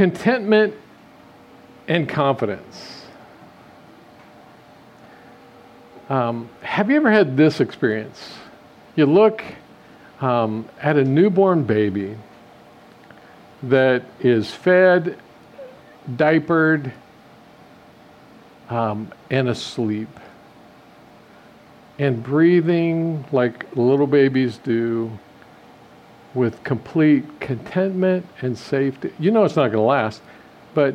contentment and confidence. Um, have you ever had this experience? You look um, at a newborn baby that is fed, diapered, um, and asleep, and breathing like little babies do with complete contentment and safety. You know it's not going to last, but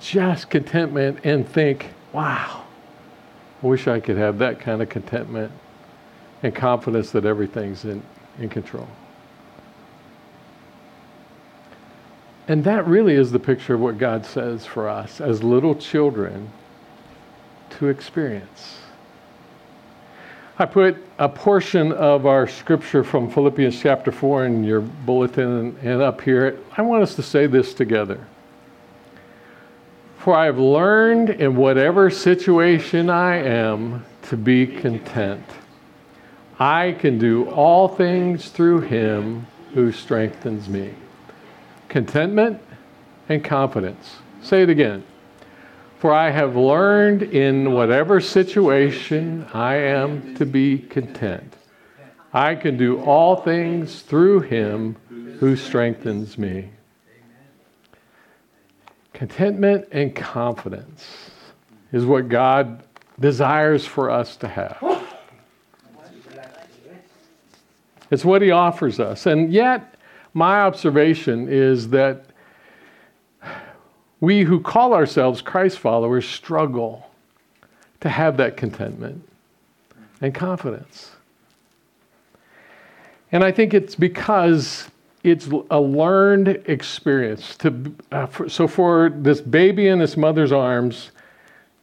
just contentment and think, wow, I wish I could have that kind of contentment and confidence that everything's in, in control. And that really is the picture of what God says for us as little children to experience. I put a portion of our scripture from Philippians chapter 4 in your bulletin and up here. I want us to say this together. For I have learned in whatever situation I am to be content. I can do all things through him who strengthens me. Contentment and confidence. Say it again. For I have learned in whatever situation I am to be content. I can do all things through him who strengthens me. Contentment and confidence is what God desires for us to have. It's what he offers us. And yet, my observation is that we who call ourselves Christ followers struggle to have that contentment and confidence. And I think it's because it's a learned experience. To, uh, for, so for this baby in its mother's arms,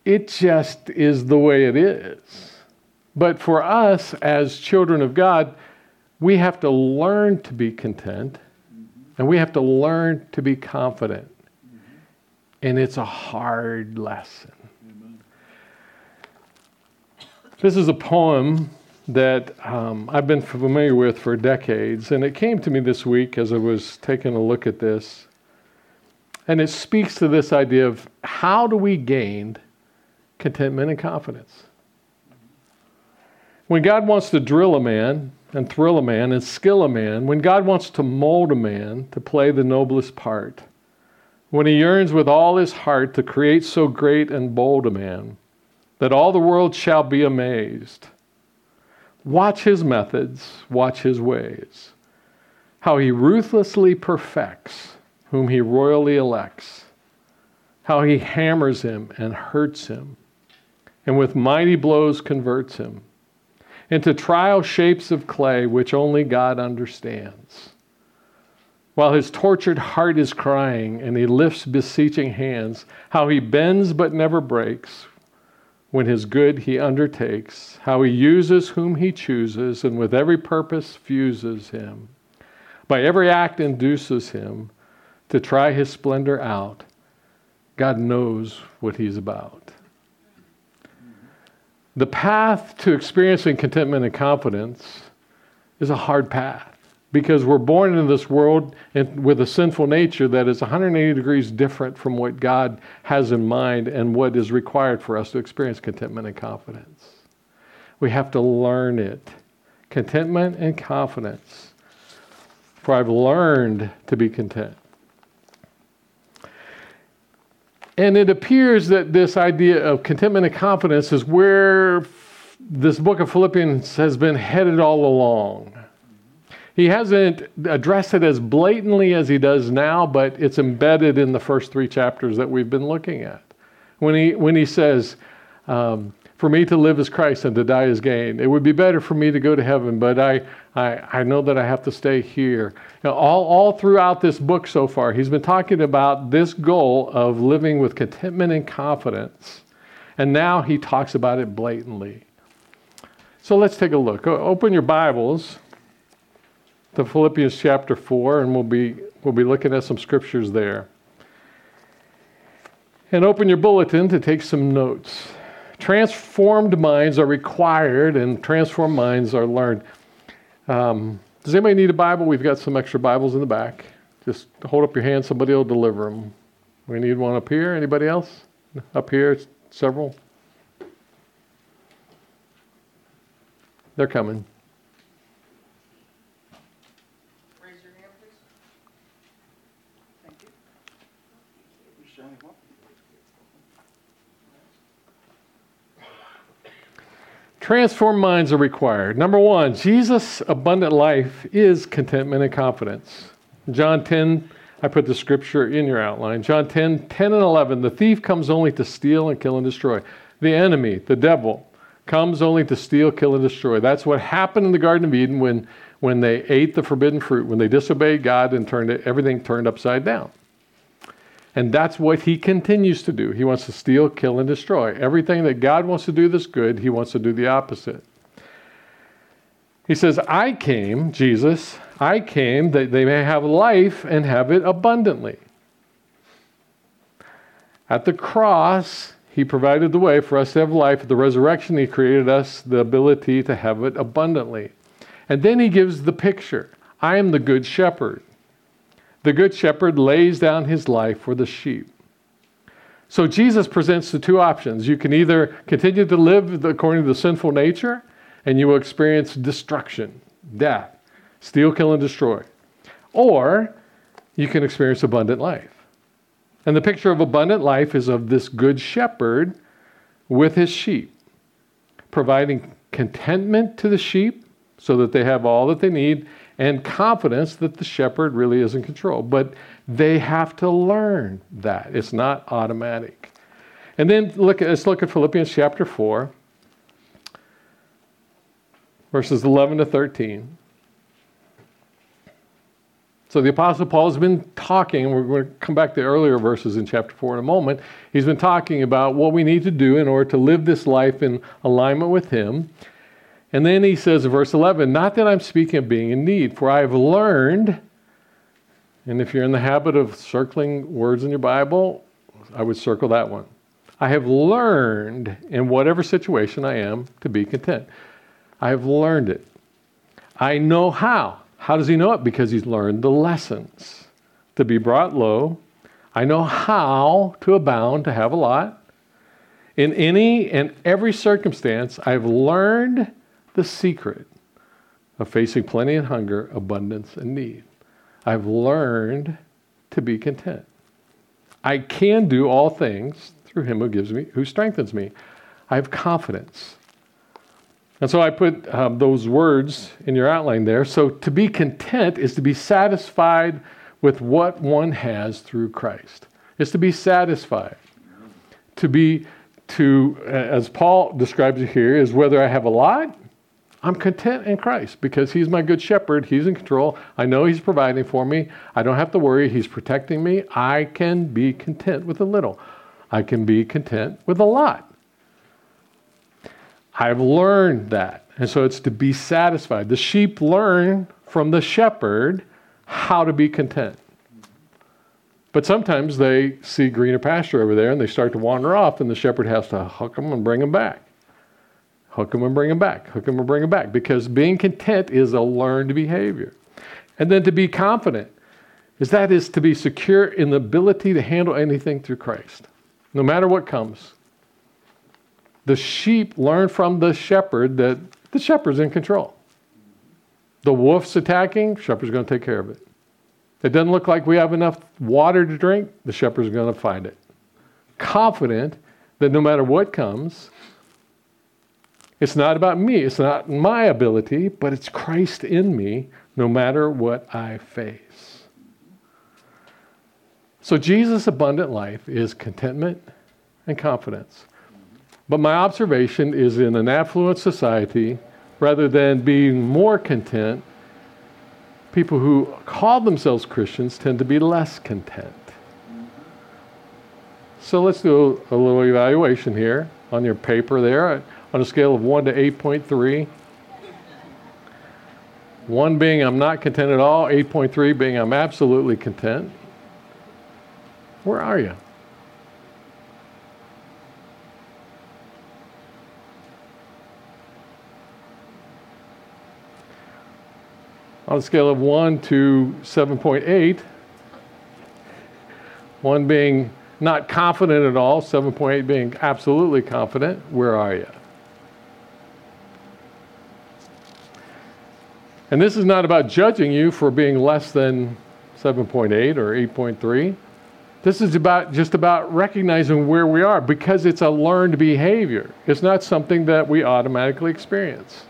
it just is the way it is. But for us as children of God, we have to learn to be content and we have to learn to be confident. And it's a hard lesson. This is a poem that um, I've been familiar with for decades, and it came to me this week as I was taking a look at this. And it speaks to this idea of how do we gain contentment and confidence? When God wants to drill a man and thrill a man and skill a man, when God wants to mold a man to play the noblest part, when he yearns with all his heart to create so great and bold a man that all the world shall be amazed, watch his methods, watch his ways, how he ruthlessly perfects whom he royally elects, how he hammers him and hurts him, and with mighty blows converts him into trial shapes of clay which only God understands. While his tortured heart is crying and he lifts beseeching hands, how he bends but never breaks when his good he undertakes, how he uses whom he chooses and with every purpose fuses him, by every act induces him to try his splendor out. God knows what he's about. The path to experiencing contentment and confidence is a hard path because we're born into this world with a sinful nature that is 180 degrees different from what God has in mind and what is required for us to experience contentment and confidence. We have to learn it. Contentment and confidence. For I've learned to be content. And it appears that this idea of contentment and confidence is where this book of Philippians has been headed all along. He hasn't addressed it as blatantly as he does now, but it's embedded in the first three chapters that we've been looking at. When he, when he says, um, For me to live is Christ and to die is gain, it would be better for me to go to heaven, but I, I, I know that I have to stay here. All, all throughout this book so far, he's been talking about this goal of living with contentment and confidence. And now he talks about it blatantly. So let's take a look. Open your Bibles to Philippians chapter 4, and we'll be, we'll be looking at some scriptures there. And open your bulletin to take some notes. Transformed minds are required, and transformed minds are learned. Um, does anybody need a Bible? We've got some extra Bibles in the back. Just hold up your hand, somebody will deliver them. We need one up here. Anybody else? Up here, several. They're coming. Raise your hand, please. Thank you. Transformed minds are required. Number one, Jesus' abundant life is contentment and confidence. John 10, I put the scripture in your outline. John 10, 10 and 11. The thief comes only to steal and kill and destroy. The enemy, the devil, comes only to steal, kill, and destroy. That's what happened in the Garden of Eden when, when they ate the forbidden fruit, when they disobeyed God and turned it, everything turned upside down. And that's what he continues to do. He wants to steal, kill, and destroy. Everything that God wants to do that's good, he wants to do the opposite. He says, I came, Jesus, I came that they may have life and have it abundantly. At the cross, he provided the way for us to have life. At the resurrection, he created us the ability to have it abundantly. And then he gives the picture I am the good shepherd. The good shepherd lays down his life for the sheep. So Jesus presents the two options. You can either continue to live according to the sinful nature, and you will experience destruction, death, steal, kill, and destroy. Or you can experience abundant life. And the picture of abundant life is of this good shepherd with his sheep, providing contentment to the sheep so that they have all that they need and confidence that the shepherd really is in control. But they have to learn that. It's not automatic. And then look at, let's look at Philippians chapter 4, verses 11 to 13. So the Apostle Paul has been talking, we're going to come back to earlier verses in chapter 4 in a moment. He's been talking about what we need to do in order to live this life in alignment with Him. And then he says in verse 11, Not that I'm speaking of being in need, for I have learned, and if you're in the habit of circling words in your Bible, I would circle that one. I have learned in whatever situation I am to be content. I have learned it. I know how. How does he know it? Because he's learned the lessons. To be brought low. I know how to abound, to have a lot. In any and every circumstance, I've learned the secret of facing plenty and hunger, abundance and need. I've learned to be content. I can do all things through him who gives me, who strengthens me. I have confidence. And so I put um, those words in your outline there. So to be content is to be satisfied with what one has through Christ. It's to be satisfied. To be, to, as Paul describes it here, is whether I have a lot I'm content in Christ because He's my good shepherd. He's in control. I know He's providing for me. I don't have to worry. He's protecting me. I can be content with a little. I can be content with a lot. I've learned that. And so it's to be satisfied. The sheep learn from the shepherd how to be content. But sometimes they see greener pasture over there and they start to wander off, and the shepherd has to hook them and bring them back. Hook them and bring them back. Hook them and bring them back. Because being content is a learned behavior. And then to be confident is that is to be secure in the ability to handle anything through Christ, no matter what comes. The sheep learn from the shepherd that the shepherd's in control. The wolf's attacking, shepherd's going to take care of it. It doesn't look like we have enough water to drink, the shepherd's going to find it. Confident that no matter what comes, it's not about me, it's not my ability, but it's Christ in me no matter what I face. So, Jesus' abundant life is contentment and confidence. But my observation is in an affluent society, rather than being more content, people who call themselves Christians tend to be less content. So let's do a little evaluation here on your paper there on a scale of 1 to 8.3. 1 being I'm not content at all, 8.3 being I'm absolutely content. Where are you? On a scale of 1 to 7.8, One being not confident at all, 7.8 being absolutely confident. Where are you? And this is not about judging you for being less than 7.8 or 8.3. This is about just about recognizing where we are because it's a learned behavior. It's not something that we automatically experience.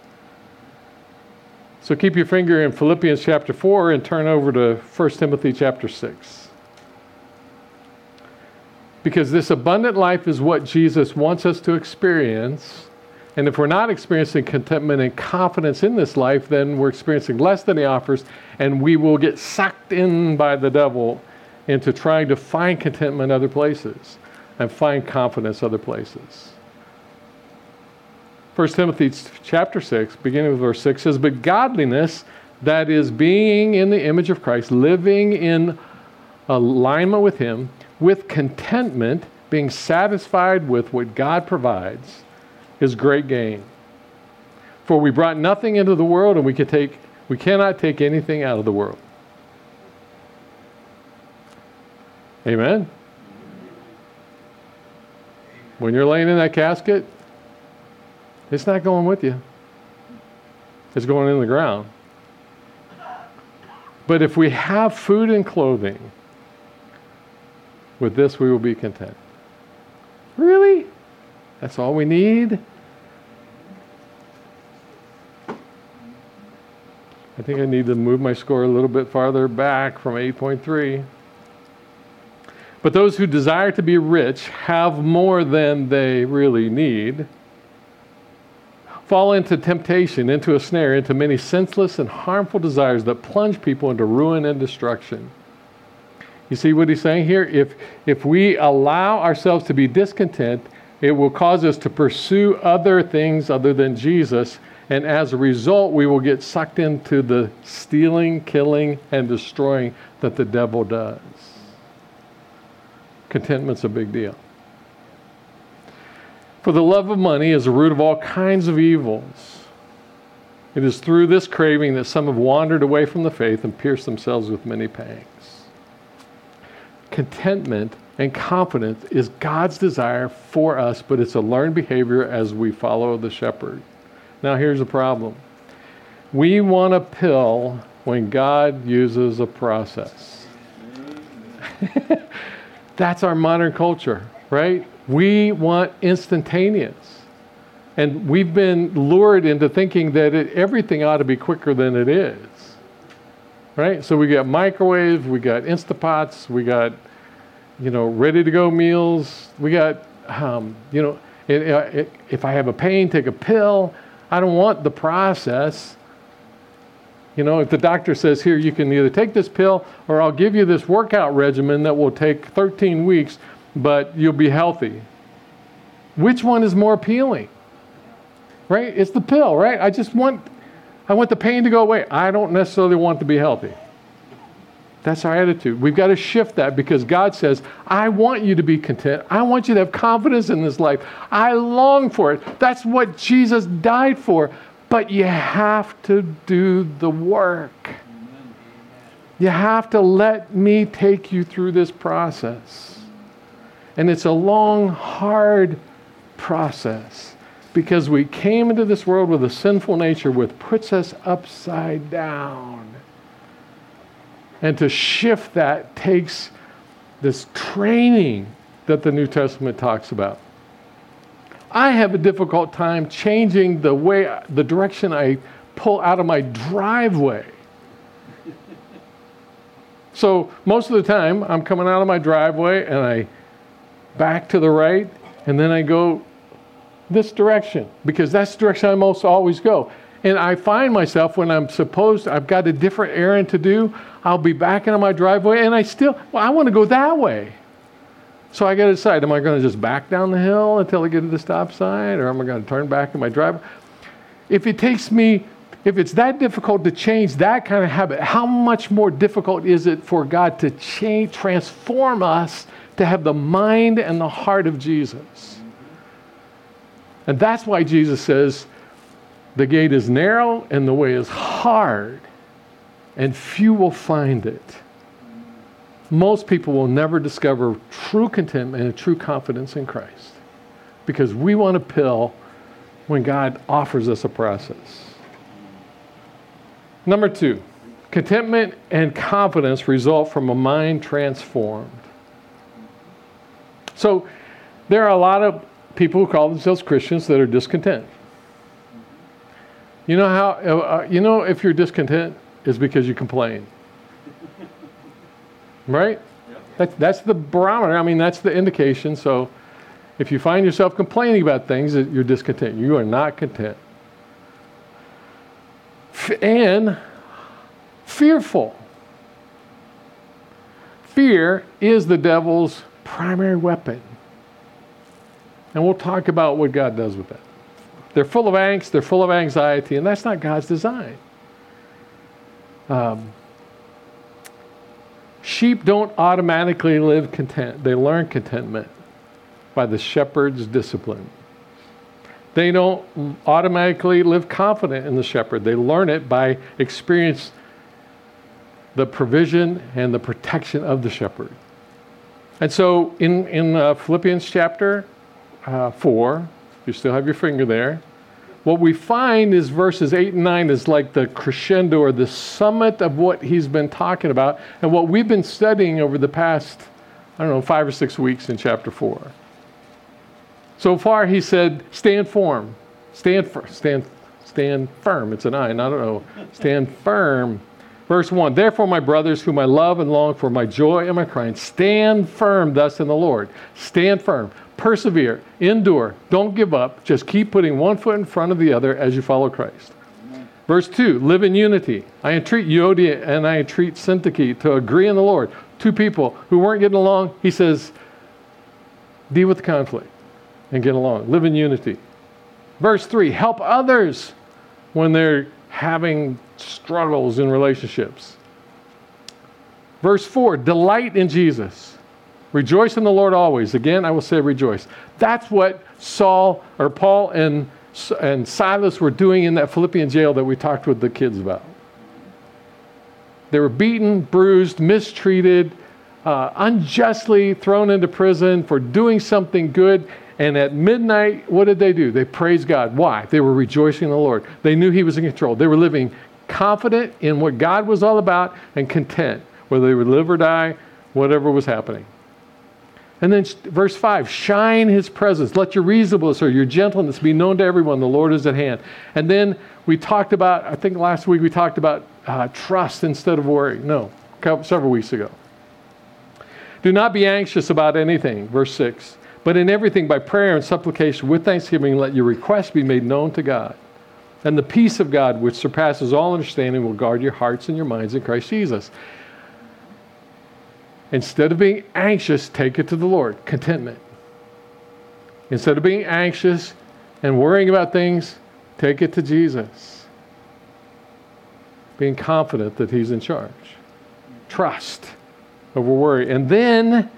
So keep your finger in Philippians chapter 4 and turn over to 1 Timothy chapter 6. Because this abundant life is what Jesus wants us to experience. And if we're not experiencing contentment and confidence in this life, then we're experiencing less than he offers, and we will get sucked in by the devil into trying to find contentment other places and find confidence other places. 1 Timothy chapter 6, beginning with verse 6 says, But godliness, that is being in the image of Christ, living in alignment with Him, with contentment, being satisfied with what God provides, is great gain. For we brought nothing into the world, and we can take we cannot take anything out of the world. Amen. When you're laying in that casket, it's not going with you. It's going in the ground. But if we have food and clothing, with this we will be content. Really? That's all we need? I think I need to move my score a little bit farther back from 8.3. But those who desire to be rich have more than they really need, fall into temptation, into a snare, into many senseless and harmful desires that plunge people into ruin and destruction. You see what he's saying here? If, if we allow ourselves to be discontent, it will cause us to pursue other things other than Jesus. And as a result, we will get sucked into the stealing, killing, and destroying that the devil does. Contentment's a big deal. For the love of money is the root of all kinds of evils. It is through this craving that some have wandered away from the faith and pierced themselves with many pangs contentment and confidence is God's desire for us, but it's a learned behavior as we follow the shepherd. Now, here's the problem we want a pill when God uses a process. That's our modern culture, right? We want instantaneous. And we've been lured into thinking that it, everything ought to be quicker than it is right? So we got microwaves, we got Instapots, we got, you know, ready to go meals. We got, um, you know, it, it, if I have a pain, take a pill. I don't want the process. You know, if the doctor says, here, you can either take this pill or I'll give you this workout regimen that will take 13 weeks, but you'll be healthy. Which one is more appealing? Right? It's the pill, right? I just want I want the pain to go away. I don't necessarily want to be healthy. That's our attitude. We've got to shift that because God says, I want you to be content. I want you to have confidence in this life. I long for it. That's what Jesus died for. But you have to do the work. You have to let me take you through this process. And it's a long, hard process because we came into this world with a sinful nature which puts us upside down. And to shift that takes this training that the New Testament talks about. I have a difficult time changing the way, the direction I pull out of my driveway. So most of the time, I'm coming out of my driveway and I back to the right, and then I go this direction because that's the direction I most always go. And I find myself when I'm supposed, I've got a different errand to do, I'll be back into my driveway and I still, well, I want to go that way. So I got to decide, am I going to just back down the hill until I get to the stop sign or am I going to turn back in my driveway? If it takes me, if it's that difficult to change that kind of habit, how much more difficult is it for God to change, transform us to have the mind and the heart of Jesus? And that's why Jesus says, the gate is narrow and the way is hard, and few will find it. most people will never discover true contentment and true confidence in Christ because we want a pill when God offers us a process. Number two, contentment and confidence result from a mind transformed. So there are a lot of people who call themselves Christians that are discontent. You know how, uh, you know, if you're discontent, is because you complain. Right? Yep. That, that's the barometer. I mean, that's the indication. So if you find yourself complaining about things, you're discontent. You are not content. And fearful. Fear is the devil's primary weapon. And we'll talk about what God does with that. They're full of angst, they're full of anxiety, and that's not God's design. Um, sheep don't automatically live content, they learn contentment by the shepherd's discipline. They don't automatically live confident in the shepherd. They learn it by experience the provision and the protection of the shepherd. And so in, in uh, Philippians chapter uh, 4, you still have your finger there, what we find is verses 8 and 9 is like the crescendo or the summit of what he's been talking about and what we've been studying over the past, I don't know, five or six weeks in chapter 4. So far, he said, stand firm. Stand, firm. stand, stand firm. It's an I, and I don't know. Stand firm. Verse 1 Therefore, my brothers, whom I love and long for, my joy and my crying, stand firm thus in the Lord. Stand firm. Persevere. Endure. Don't give up. Just keep putting one foot in front of the other as you follow Christ. Amen. Verse 2 Live in unity. I entreat Euodia and I entreat Syntyche to agree in the Lord. Two people who weren't getting along, he says, deal with the conflict and get along. Live in unity. Verse 3 help others when they're having struggles in relationships. Verse 4 delight in Jesus. Rejoice in the Lord always. Again, I will say rejoice. That's what Saul or Paul and, and Silas were doing in that Philippian jail that we talked with the kids about. They were beaten, bruised, mistreated, uh, unjustly thrown into prison for doing something good. And at midnight, what did they do? They praised God. Why? They were rejoicing in the Lord. They knew He was in control. They were living confident in what God was all about and content, whether they would live or die, whatever was happening. And then verse 5 shine his presence. Let your reasonableness or your gentleness be known to everyone. The Lord is at hand. And then we talked about, I think last week we talked about uh, trust instead of worry. No, several weeks ago. Do not be anxious about anything. Verse 6 but in everything, by prayer and supplication with thanksgiving, let your requests be made known to God. And the peace of God, which surpasses all understanding, will guard your hearts and your minds in Christ Jesus. Instead of being anxious, take it to the Lord. Contentment. Instead of being anxious and worrying about things, take it to Jesus. Being confident that He's in charge. Trust over worry. And then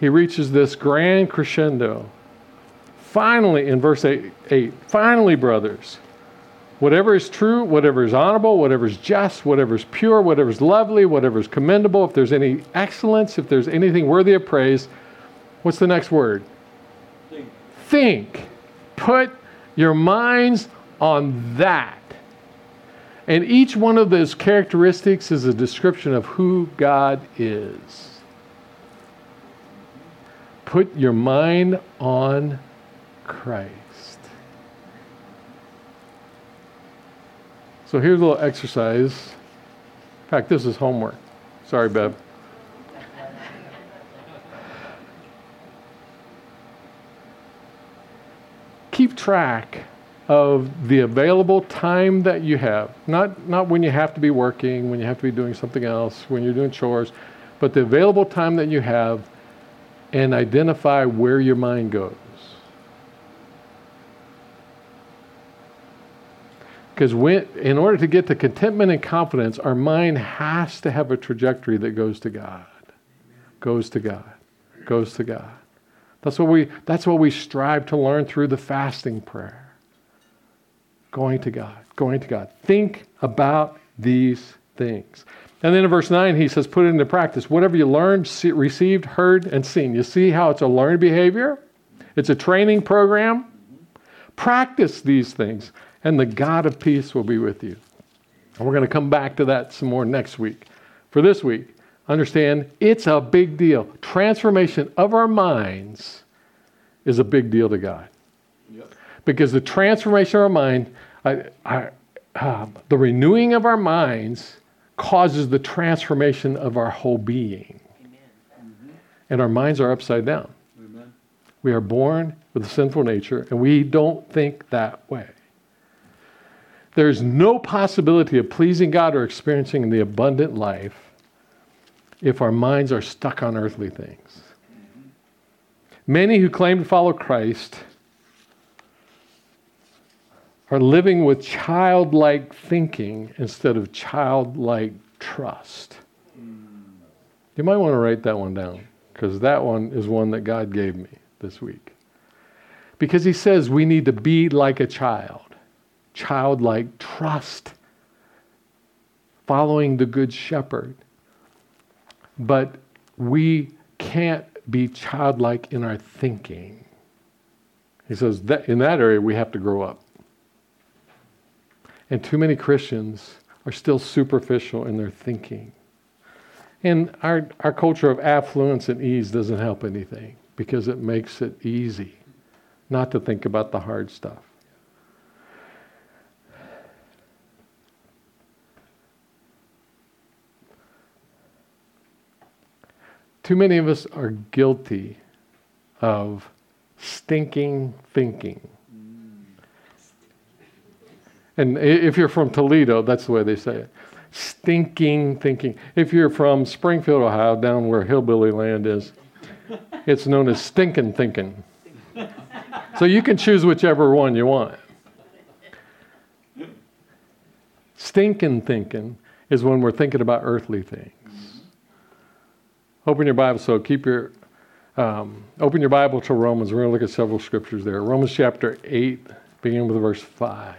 he reaches this grand crescendo. Finally, in verse 8, 8 finally, brothers, whatever is true, whatever is honorable, whatever is just, whatever is pure, whatever is lovely, whatever is commendable, if there's any excellence, if there's anything worthy of praise, what's the next word? Think. Think. Put your minds on that. And each one of those characteristics is a description of who God is. Put your mind on Christ. So here's a little exercise. In fact, this is homework. Sorry, Bev. Keep track of the available time that you have. Not, not when you have to be working, when you have to be doing something else, when you're doing chores, but the available time that you have and identify where your mind goes. Because in order to get to contentment and confidence, our mind has to have a trajectory that goes to God. Goes to God. Goes to God. That's what we that's what we strive to learn through the fasting prayer. Going to God. Going to God. Think about these things. And then in verse 9, he says, put it into practice. Whatever you learned, see, received, heard, and seen. You see how it's a learned behavior? It's a training program. Practice these things, and the God of peace will be with you. And we're going to come back to that some more next week. For this week, understand it's a big deal. Transformation of our minds is a big deal to God. Yep. Because the transformation of our mind, I, I, uh, the renewing of our minds causes the transformation of our whole being. Mm-hmm. And our minds are upside down. Amen. We are born with a sinful nature, and we don't think that way. There's no possibility of pleasing God or experiencing the abundant life if our minds are stuck on earthly things. Many who claim to follow Christ are living with childlike thinking instead of childlike trust. You might want to write that one down because that one is one that God gave me this week. Because he says we need to be like a child, childlike trust, following the good shepherd. But we can't be childlike in our thinking. He says that in that area we have to grow up. And too many Christians are still superficial in their thinking. And our, our culture of affluence and ease doesn't help anything because it makes it easy not to think about the hard stuff. Too many of us are guilty of stinking thinking. And if you're from Toledo, that's the way they say it. Stinking thinking. If you're from Springfield, Ohio, down where hillbilly land is, it's known as stinking thinking. So you can choose whichever one you want. Stinking thinking is when we're thinking about earthly things. Open your Bible, so keep your um, open your Bible to Romans. We're going to look at several scriptures there. Romans chapter 8, beginning with verse 5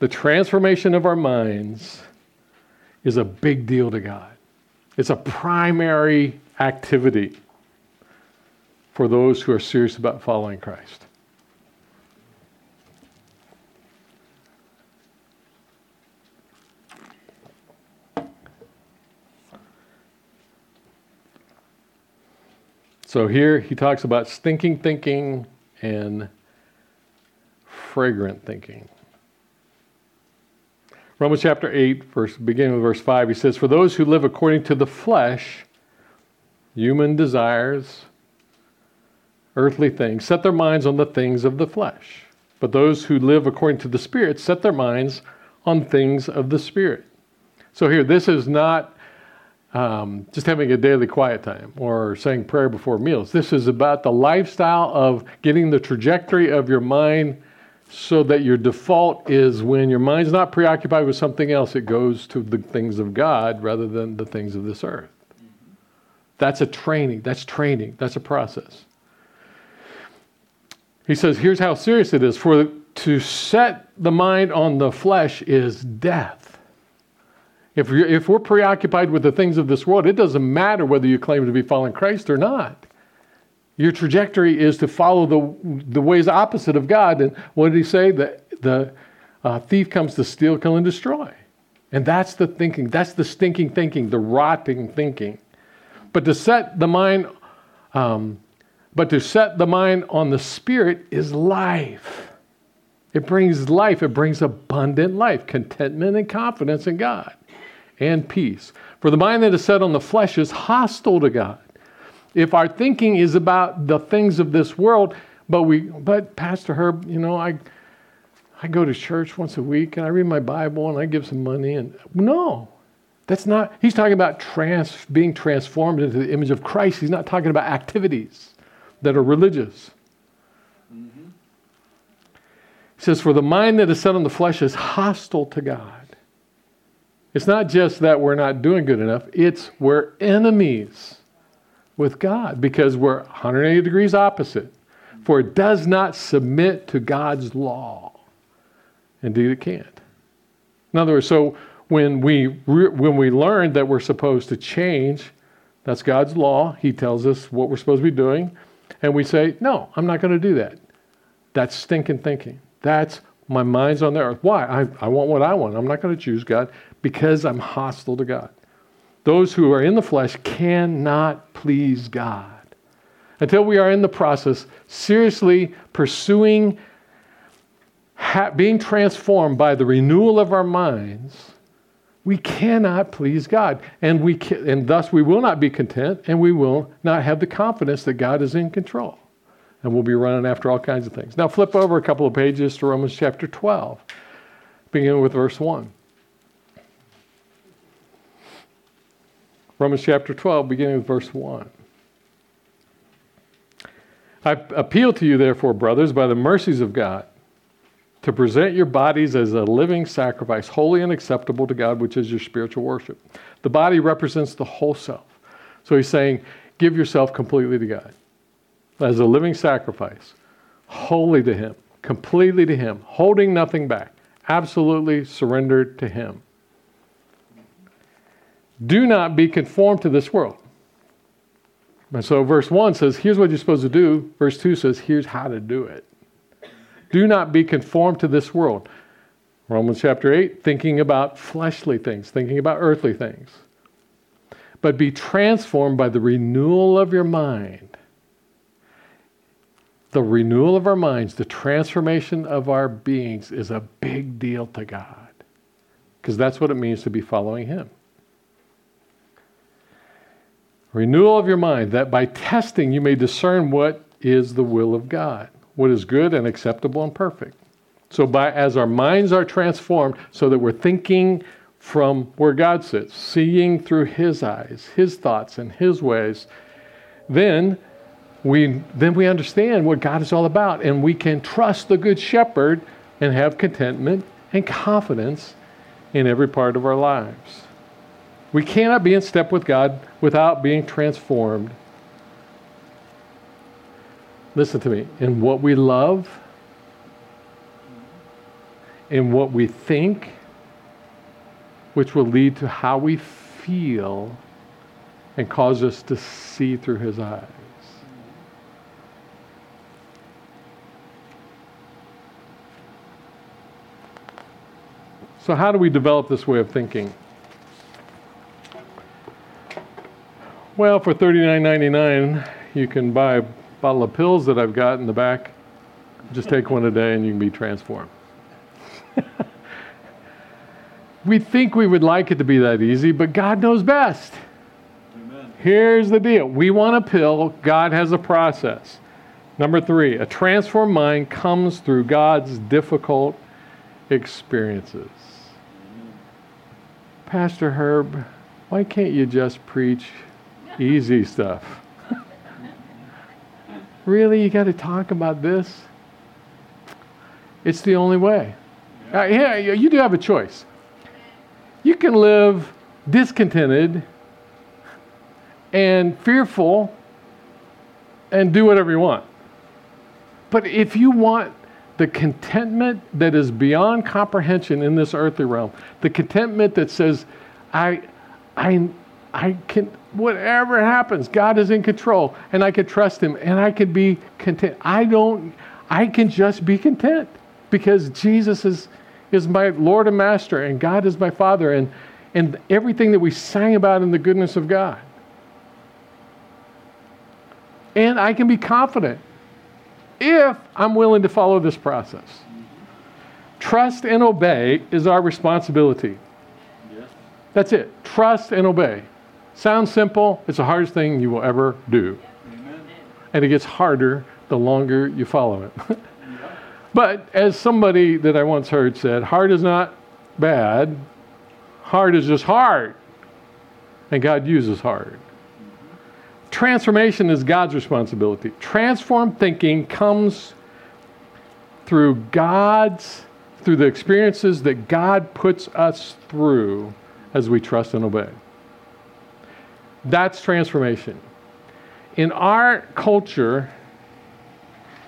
the transformation of our minds is a big deal to God. It's a primary activity for those who are serious about following Christ. So here he talks about stinking thinking and fragrant thinking. Romans chapter 8, verse, beginning with verse 5, he says, For those who live according to the flesh, human desires, earthly things, set their minds on the things of the flesh. But those who live according to the Spirit set their minds on things of the Spirit. So here, this is not um, just having a daily quiet time or saying prayer before meals. This is about the lifestyle of getting the trajectory of your mind so that your default is when your mind's not preoccupied with something else, it goes to the things of God rather than the things of this earth. That's a training. That's training. That's a process. He says, here's how serious it is. For to set the mind on the flesh is death. If, if we're preoccupied with the things of this world, it doesn't matter whether you claim to be following Christ or not. Your trajectory is to follow the, the ways opposite of God. And what did he say? The, the uh, thief comes to steal, kill, and destroy. And that's the thinking. That's the stinking thinking, the rotting thinking. But to set the mind, um, but to set the mind on the spirit is life. It brings life. It brings abundant life, contentment and confidence in God, and peace. For the mind that is set on the flesh is hostile to God. If our thinking is about the things of this world, but we, but Pastor Herb, you know, I, I go to church once a week and I read my Bible and I give some money and no, that's not. He's talking about trans, being transformed into the image of Christ. He's not talking about activities that are religious. Mm-hmm. He says, "For the mind that is set on the flesh is hostile to God." It's not just that we're not doing good enough; it's we're enemies with God because we're 180 degrees opposite. For it does not submit to God's law. Indeed, it can't. In other words, so when we, re- when we learn that we're supposed to change, that's God's law. He tells us what we're supposed to be doing. And we say, no, I'm not going to do that. That's stinking thinking. That's my mind's on the earth. Why? I, I want what I want. I'm not going to choose God because I'm hostile to God. Those who are in the flesh cannot please God. Until we are in the process, seriously pursuing ha- being transformed by the renewal of our minds, we cannot please God. And, we can, and thus we will not be content and we will not have the confidence that God is in control. And we'll be running after all kinds of things. Now, flip over a couple of pages to Romans chapter 12, beginning with verse 1. Romans chapter 12, beginning with verse 1. I appeal to you, therefore, brothers, by the mercies of God, to present your bodies as a living sacrifice, holy and acceptable to God, which is your spiritual worship. The body represents the whole self. So he's saying, give yourself completely to God as a living sacrifice, holy to Him, completely to Him, holding nothing back, absolutely surrendered to Him. Do not be conformed to this world. And so, verse 1 says, here's what you're supposed to do. Verse 2 says, here's how to do it. Do not be conformed to this world. Romans chapter 8, thinking about fleshly things, thinking about earthly things. But be transformed by the renewal of your mind. The renewal of our minds, the transformation of our beings is a big deal to God. Because that's what it means to be following Him. Renewal of your mind, that by testing you may discern what is the will of God, what is good and acceptable and perfect. So, by, as our minds are transformed, so that we're thinking from where God sits, seeing through His eyes, His thoughts, and His ways, then we, then we understand what God is all about, and we can trust the Good Shepherd and have contentment and confidence in every part of our lives. We cannot be in step with God without being transformed. Listen to me. In what we love, in what we think, which will lead to how we feel and cause us to see through His eyes. So, how do we develop this way of thinking? Well, for $39.99, you can buy a bottle of pills that I've got in the back. Just take one a day and you can be transformed. we think we would like it to be that easy, but God knows best. Amen. Here's the deal we want a pill, God has a process. Number three, a transformed mind comes through God's difficult experiences. Pastor Herb, why can't you just preach easy stuff. really? You got to talk about this? It's the only way. Uh, yeah, you do have a choice. You can live discontented and fearful and do whatever you want. But if you want the contentment that is beyond comprehension in this earthly realm, the contentment that says, I, I, I can, whatever happens, God is in control and I can trust Him and I can be content. I don't, I can just be content because Jesus is, is my Lord and Master and God is my Father and, and everything that we sang about in the goodness of God. And I can be confident if I'm willing to follow this process. Trust and obey is our responsibility. That's it. Trust and obey. Sounds simple, it's the hardest thing you will ever do. Amen. And it gets harder the longer you follow it. but as somebody that I once heard said, hard is not bad, hard is just hard. And God uses hard. Transformation is God's responsibility. Transformed thinking comes through God's, through the experiences that God puts us through as we trust and obey. That's transformation. In our culture,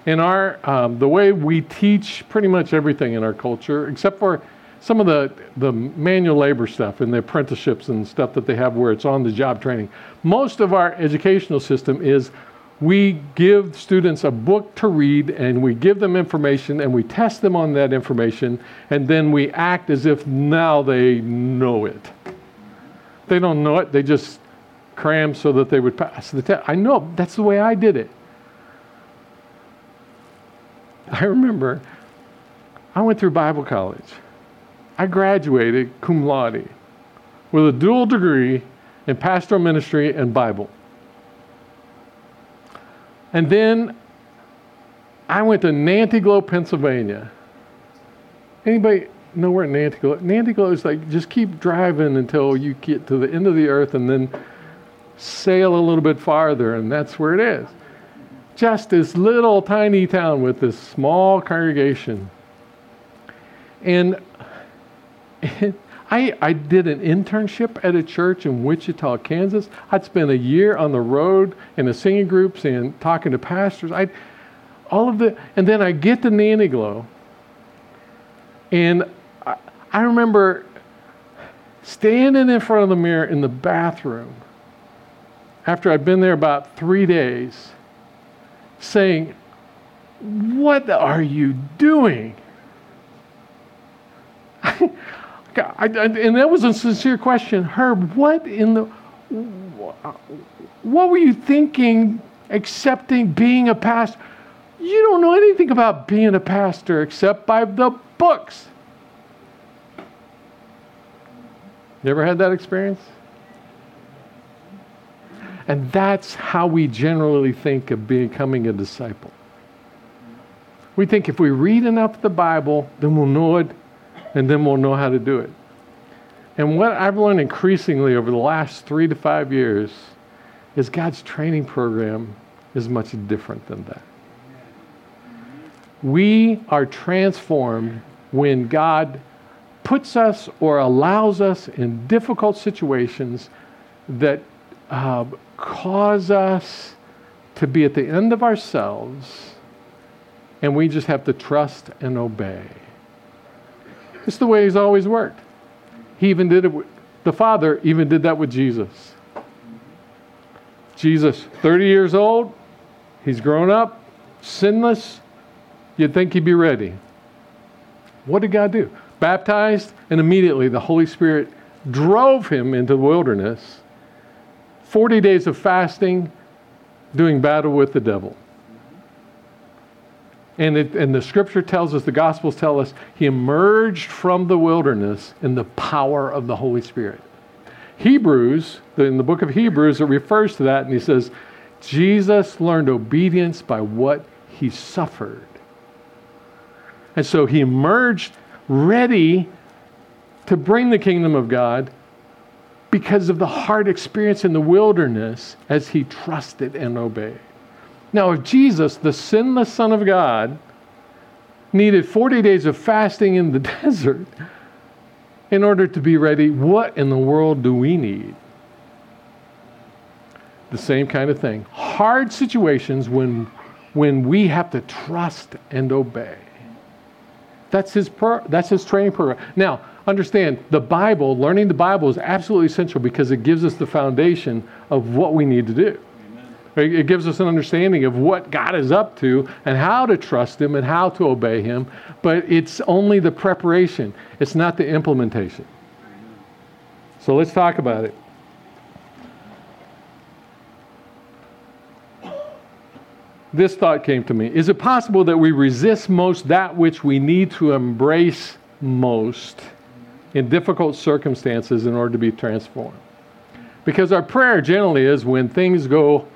in our um, the way we teach pretty much everything in our culture, except for some of the, the manual labor stuff and the apprenticeships and stuff that they have where it's on the job training. Most of our educational system is we give students a book to read and we give them information and we test them on that information and then we act as if now they know it. They don't know it, they just cram so that they would pass the test. I know, that's the way I did it. I remember I went through Bible college. I graduated cum laude with a dual degree in pastoral ministry and Bible. And then I went to Nanty Glo, Pennsylvania. Anybody know where Nanty Glo? Nantyglo is like just keep driving until you get to the end of the earth and then sail a little bit farther, and that's where it is. Just this little tiny town with this small congregation. And I, I did an internship at a church in Wichita, Kansas. I'd spent a year on the road in the singing groups and talking to pastors. I, all of the, and then I get to Nanty Glo, and I, I remember standing in front of the mirror in the bathroom after I'd been there about three days, saying, What are you doing? I, I, and that was a sincere question. Herb, what in the, what were you thinking accepting being a pastor? You don't know anything about being a pastor except by the books. You ever had that experience? And that's how we generally think of becoming a disciple. We think if we read enough of the Bible, then we'll know it and then we'll know how to do it. And what I've learned increasingly over the last three to five years is God's training program is much different than that. We are transformed when God puts us or allows us in difficult situations that uh, cause us to be at the end of ourselves, and we just have to trust and obey. It's the way he's always worked. He even did it with, the Father even did that with Jesus. Jesus, 30 years old, he's grown up, sinless. You'd think he'd be ready. What did God do? Baptized, and immediately the Holy Spirit drove him into the wilderness. 40 days of fasting, doing battle with the devil. And, it, and the scripture tells us, the Gospels tell us, he emerged from the wilderness in the power of the Holy Spirit. Hebrews, in the book of Hebrews, it refers to that, and he says, Jesus learned obedience by what he suffered. And so he emerged ready to bring the kingdom of God because of the hard experience in the wilderness as he trusted and obeyed. Now, if Jesus, the sinless Son of God, needed 40 days of fasting in the desert in order to be ready, what in the world do we need? The same kind of thing. Hard situations when, when we have to trust and obey. That's his, pro, that's his training program. Now, understand the Bible, learning the Bible is absolutely essential because it gives us the foundation of what we need to do. It gives us an understanding of what God is up to and how to trust Him and how to obey Him, but it's only the preparation, it's not the implementation. So let's talk about it. This thought came to me Is it possible that we resist most that which we need to embrace most in difficult circumstances in order to be transformed? Because our prayer generally is when things go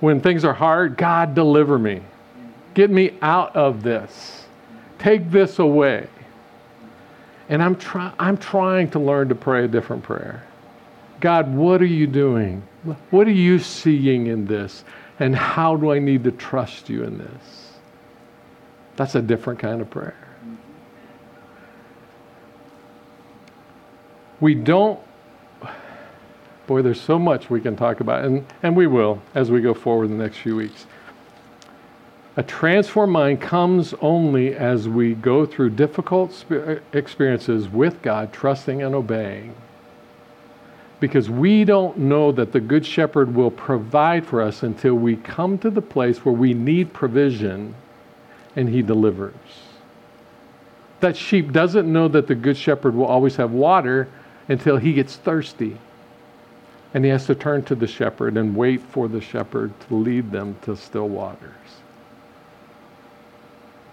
when things are hard, God, deliver me. Get me out of this. Take this away. And I'm, try- I'm trying to learn to pray a different prayer. God, what are you doing? What are you seeing in this? And how do I need to trust you in this? That's a different kind of prayer. We don't Boy, there's so much we can talk about, and, and we will as we go forward in the next few weeks. A transformed mind comes only as we go through difficult uh, experiences with God, trusting and obeying. Because we don't know that the Good Shepherd will provide for us until we come to the place where we need provision and He delivers. That sheep doesn't know that the Good Shepherd will always have water until he gets thirsty. And he has to turn to the shepherd and wait for the shepherd to lead them to still waters.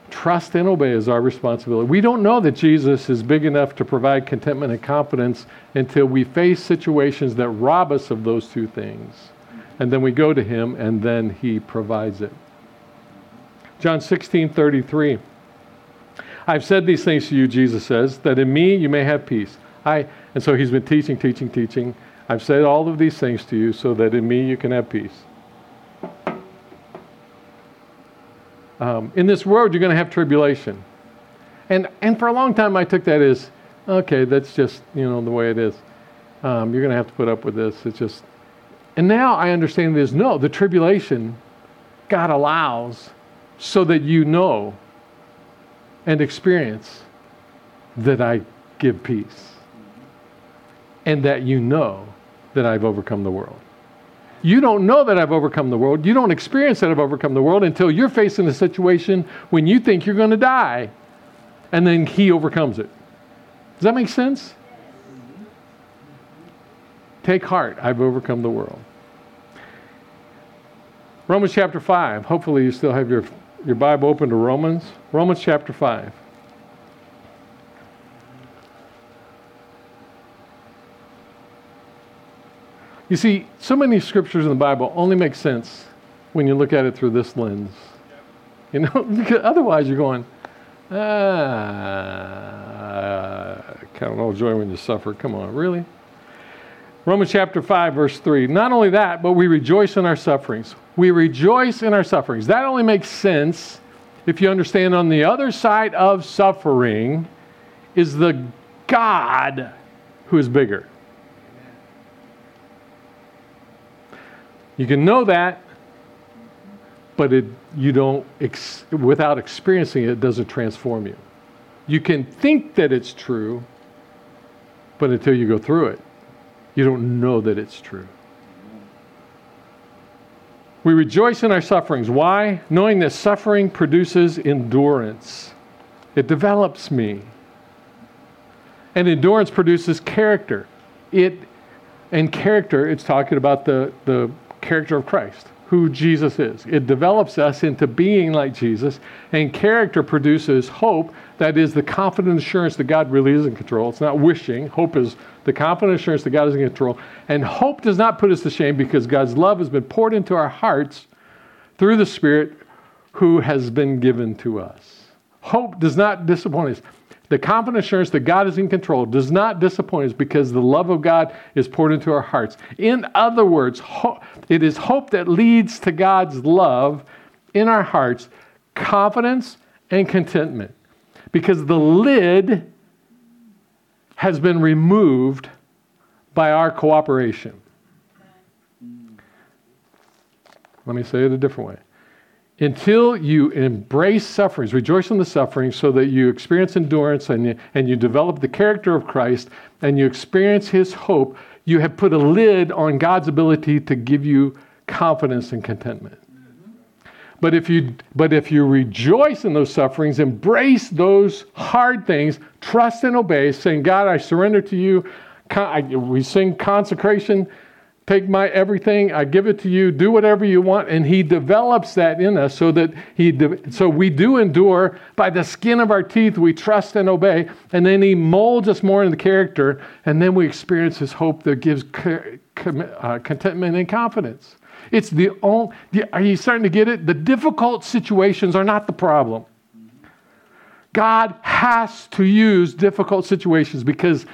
Trust and obey is our responsibility. We don't know that Jesus is big enough to provide contentment and confidence until we face situations that rob us of those two things. And then we go to him and then he provides it. John 16 33. I've said these things to you, Jesus says, that in me you may have peace. I, and so he's been teaching, teaching, teaching. I've said all of these things to you so that in me you can have peace. Um, in this world, you're going to have tribulation. And, and for a long time, I took that as, okay, that's just, you know, the way it is. Um, you're going to have to put up with this. It's just, and now I understand this. No, the tribulation God allows so that you know and experience that I give peace and that you know that I've overcome the world. You don't know that I've overcome the world. You don't experience that I've overcome the world until you're facing a situation when you think you're going to die, and then He overcomes it. Does that make sense? Take heart, I've overcome the world. Romans chapter 5. Hopefully, you still have your, your Bible open to Romans. Romans chapter 5. You see, so many scriptures in the Bible only make sense when you look at it through this lens. You know, because otherwise you're going, ah, count all joy when you suffer. Come on, really? Romans chapter 5, verse 3. Not only that, but we rejoice in our sufferings. We rejoice in our sufferings. That only makes sense if you understand on the other side of suffering is the God who is bigger. You can know that, but it, you don't, ex, without experiencing it, it doesn't transform you. You can think that it's true, but until you go through it, you don't know that it's true. We rejoice in our sufferings. Why? Knowing that suffering produces endurance, it develops me. And endurance produces character. It and character, it's talking about the, the character of Christ, who Jesus is. It develops us into being like Jesus, and character produces hope that is the confident assurance that God really is in control. It's not wishing. Hope is the confident assurance that God is in control. And hope does not put us to shame because God's love has been poured into our hearts through the Spirit who has been given to us. Hope does not disappoint us. The confident assurance that God is in control does not disappoint us because the love of God is poured into our hearts. In other words, it is hope that leads to God's love in our hearts, confidence and contentment. Because the lid has been removed by our cooperation. Let me say it a different way until you embrace sufferings, rejoice in the sufferings so that you experience endurance and you, and you develop the character of Christ and you experience his hope, you have put a lid on God's ability to give you confidence and contentment. But if you but if you rejoice in those sufferings, embrace those hard things, trust and obey, saying, God, I surrender to you. We sing consecration take my everything i give it to you do whatever you want. And he develops that in us so that he de- so we do endure. By the skin of our teeth we trust and obey. And then he molds us more in the character. And then we experience his hope that gives uh, contentment and confidence. It's the only are you starting to get it? The difficult situations are not the problem God has to use difficult situations because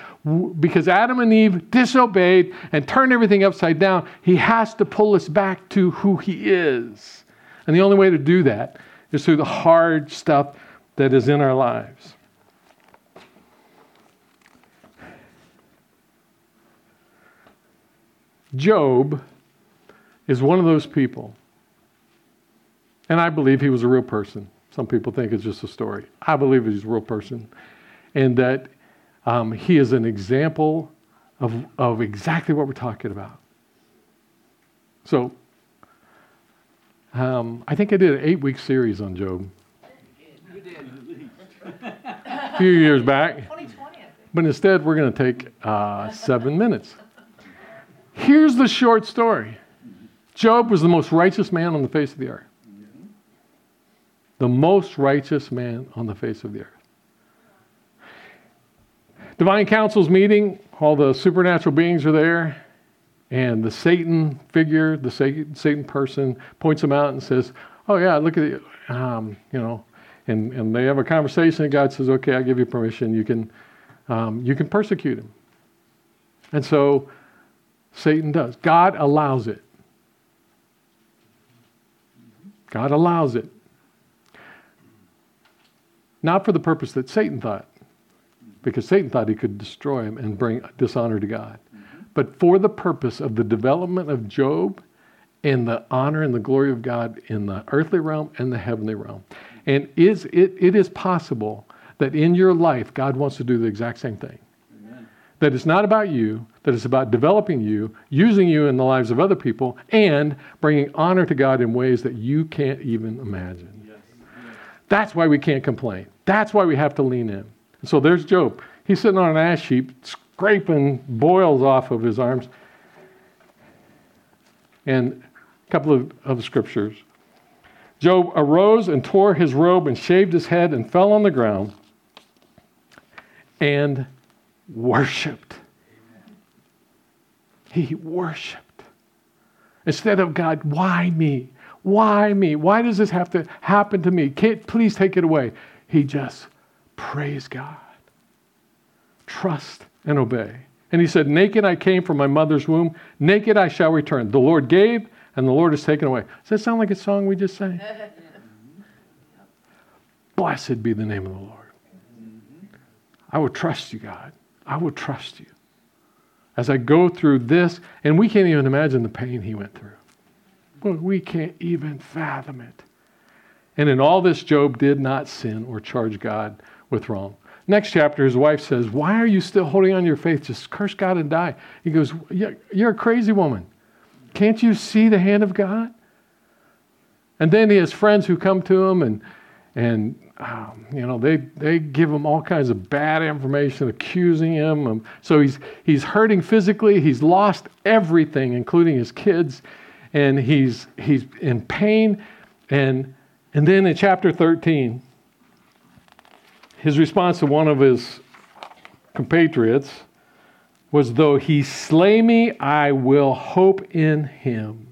because Adam and Eve disobeyed and turned everything upside down, he has to pull us back to who he is. And the only way to do that is through the hard stuff that is in our lives. Job is one of those people And I believe he was a real person. Some people think it's just a story. I believe he's a real person. And that um, he is an example of, of exactly what we're talking about. So, um, I think I did an eight week series on Job. a few years back. 2020, But instead, we're going to take uh, seven minutes. Here's the short story Job was the most righteous man on the face of the earth. The most righteous man on the face of the earth. Divine Council's meeting, all the supernatural beings are there, and the Satan figure, the Satan, person, points him out and says, Oh, yeah, look at it. Um, you know, and, and they have a conversation, and God says, Okay, I give you permission. You can, um, you can persecute him. And so Satan does. God allows it. God allows it. Not for the purpose that Satan thought, because Satan thought he could destroy him and bring dishonor to God, but for the purpose of the development of Job and the honor and the glory of God in the earthly realm and the heavenly realm. And is it, it is possible that in your life God wants to do the exact same thing. That it's not about you, that it's about developing you, using you in the lives of other people, and bringing honor to God in ways that you can't even imagine. That's why we can't complain. That's why we have to lean in. So there's Job. He's sitting on an ash heap, scraping boils off of his arms. And a couple of, of scriptures. Job arose and tore his robe and shaved his head and fell on the ground and worshiped. He worshiped. Instead of God, why me? Why me? Why does this have to happen to me? Can't, please take it away. He just praised God. Trust and obey. And he said, Naked I came from my mother's womb, naked I shall return. The Lord gave, and the Lord has taken away. Does that sound like a song we just sang? Blessed be the name of the Lord. I will trust you, God. I will trust you. As I go through this, and we can't even imagine the pain he went through. Well, we can't even fathom it. And in all this, Job did not sin or charge God with wrong. Next chapter, his wife says, Why are you still holding on to your faith? Just curse God and die. He goes, You're a crazy woman. Can't you see the hand of God? And then he has friends who come to him and, and um, you know, they, they give him all kinds of bad information, accusing him. So he's, he's hurting physically. He's lost everything, including his kids. And he's, he's in pain. And, and then in chapter 13, his response to one of his compatriots was, Though he slay me, I will hope in him.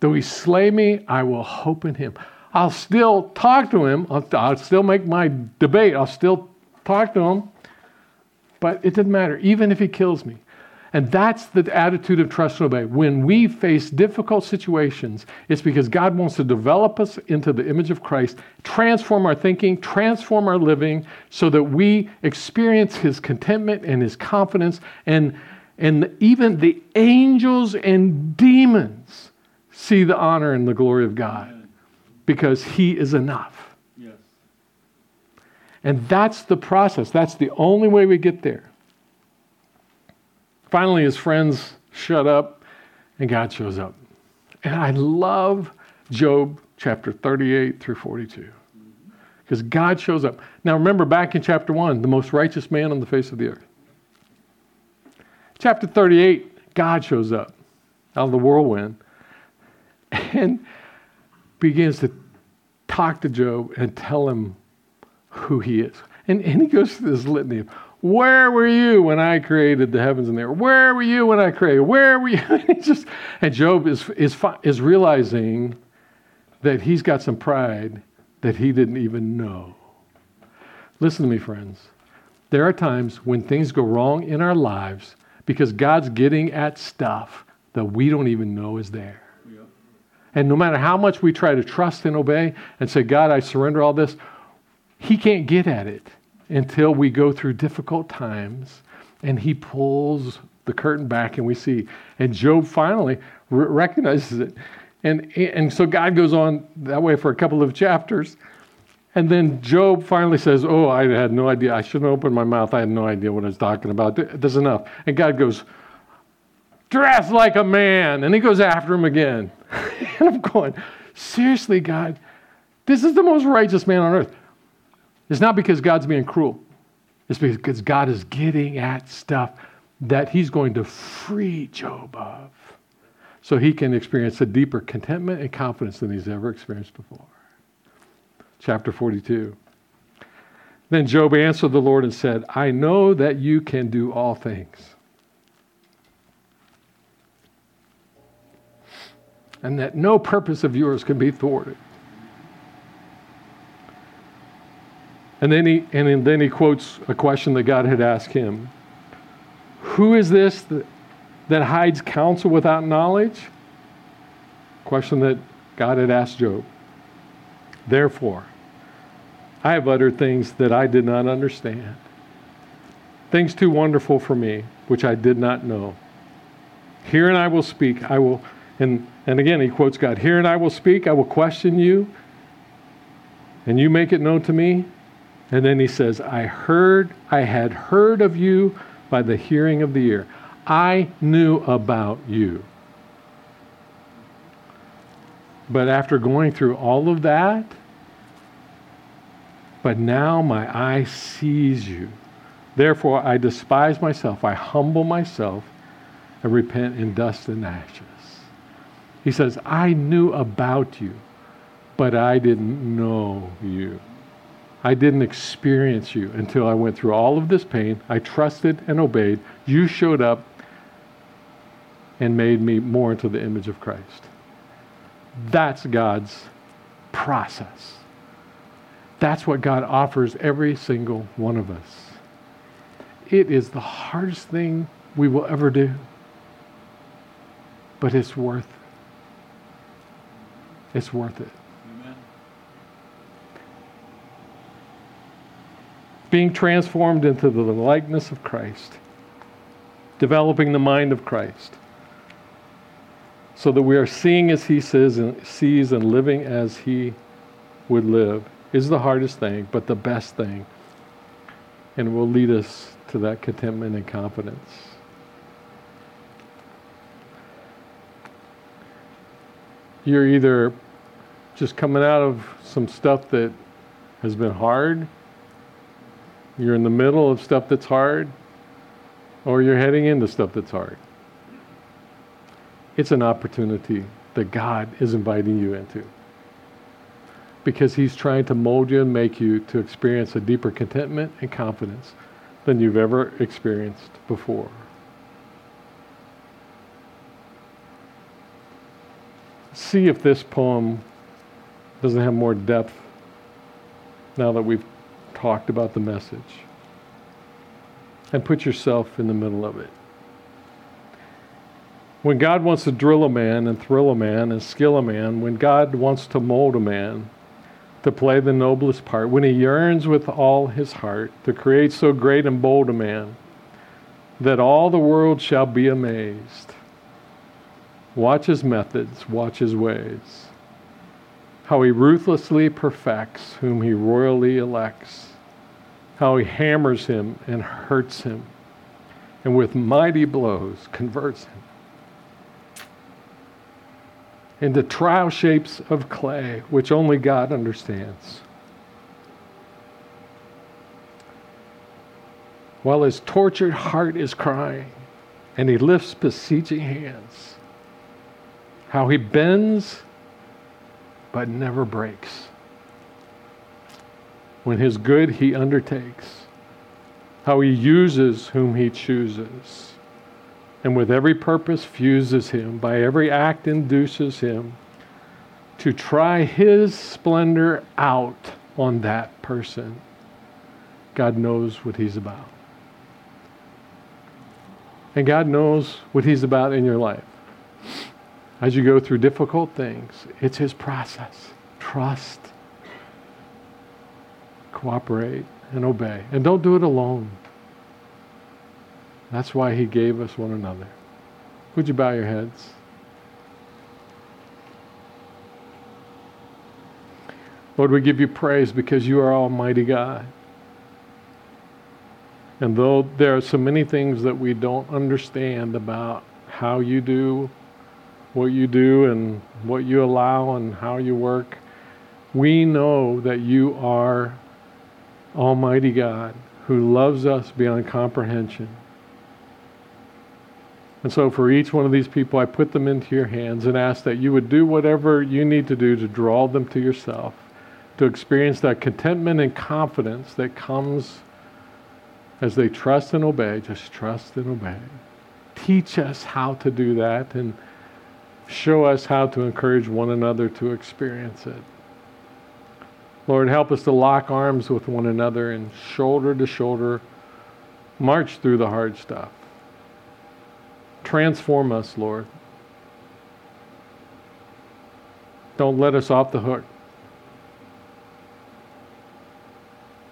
Though he slay me, I will hope in him. I'll still talk to him. I'll, I'll, still make my debate. I'll still talk to him. But it doesn't matter, even if he kills me. And that's the attitude of trust and obey. When we face difficult situations, it's because God wants to develop us into the image of Christ, transform our thinking, transform our living, so that we experience His contentment and His confidence. And, and even the angels and demons see the honor and the glory of God because He is enough. Yes. And that's the process. That's the only way we get there. Finally, his friends shut up, and God shows up. And I love Job chapter 38 through 42 because God shows up. Now, remember back in chapter 1, the most righteous man on the face of the earth. Chapter 38, God shows up out of the whirlwind and begins to talk to Job and tell him who he is. And, and he goes through this litany of, where were you when I created the heavens and the earth? Where were you when I created? Where were you? and, just, and Job is, is, is realizing that he's got some pride that he didn't even know. Listen to me, friends. There are times when things go wrong in our lives because God's getting at stuff that we don't even know is there. Yeah. And no matter how much we try to trust and obey and say, God, I surrender all this, He can't get at it until we go through difficult times and he pulls the curtain back and we see. And Job finally recognizes it. And, and so God goes on that way for a couple of chapters. And then Job finally says, Oh, I had no idea. I shouldn't open my mouth. I had no idea what I was talking about. That's enough. And God goes, Dress like a man. And he goes after him again. and I'm going, Seriously, God, this is the most righteous man on earth. It's not because God's being cruel, it's because God is getting at stuff that he's going to free Job of so he can experience a deeper contentment and confidence than he's ever experienced before. Chapter 42. Then Job answered the Lord and said, I know that you can do all things. And that no purpose of yours can be thwarted. And then he and then he quotes a question that God had asked him. Who is this that, that hides counsel without knowledge? Question that God had asked Job. Therefore, I have uttered things that I did not understand, things too wonderful for me, which I did not know. Hear and I will speak. I will, and, and again, he quotes God Hear and I will speak. I will question you, and you make it known to me. And then he says, I heard, I had heard of you by the hearing of the ear. I knew about you. But after going through all of that, but now my eye sees you. Therefore, I despise myself. I humble myself and repent in dust and ashes. He says, I knew about you, but I didn't know you. I didn't experience you until I went through all of this pain. I trusted and obeyed. You showed up and made me more into the image of Christ. That's God's process. That's what God offers every single one of us. It is the hardest thing we will ever do, but it's worth it's worth it. Being transformed into the likeness of Christ, developing the mind of Christ, so that we are seeing as He says and sees and living as He would live is the hardest thing, but the best thing. And will lead us to that contentment and confidence. You're either just coming out of some stuff that has been hard, you're in the middle of stuff that's hard, or you're heading into stuff that's hard. It's an opportunity that God is inviting you into because He's trying to mold you and make you to experience a deeper contentment and confidence than you've ever experienced before. See if this poem doesn't have more depth now that we've talked about the message. And put yourself in the middle of it. When God wants to drill a man and thrill a man and skill a man, when God wants to mold a man, to play the noblest part, when he yearns with all his heart to create so great and bold a man that all the world shall be amazed. Watch his methods, watch his ways, how he ruthlessly perfects whom he royally elects, how he hammers him and hurts him, and with mighty blows converts him into trial shapes of clay, which only God understands. While his tortured heart is crying, and he lifts beseeching hands, how he bends but never breaks. When his good he undertakes, how he uses whom he chooses and with every purpose fuses him, by every act induces him to try his splendor out on that person. God knows what he's about. And God knows what he's about in your life. As you go through difficult things, it's his process. Trust, cooperate, and obey. And don't do it alone. That's why he gave us one another. Would you bow your heads? Lord, we give you praise because you are Almighty God. And though there are so many things that we don't understand about how you do what you do and what you allow and how you work, we know that you are Almighty God who loves us beyond comprehension. And so, for each one of these people, I put them into your hands and ask that you would do whatever you need to do to draw them to yourself, to experience that contentment and confidence that comes as they trust and obey. Just trust and obey. Teach us how to do that and show us how to encourage one another to experience it. Lord, help us to lock arms with one another and shoulder to shoulder march through the hard stuff. Transform us, Lord. Don't let us off the hook.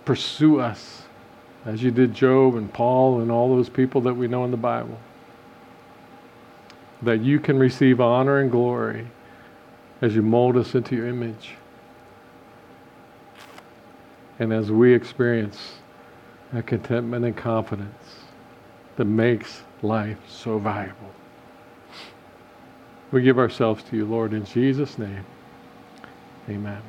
Pursue us as you did Job and Paul and all those people that we know in the Bible. That you can receive honor and glory as you mold us into your image. And as we experience a contentment and confidence that makes life so valuable. We give ourselves to you, Lord, in Jesus' name. Amen.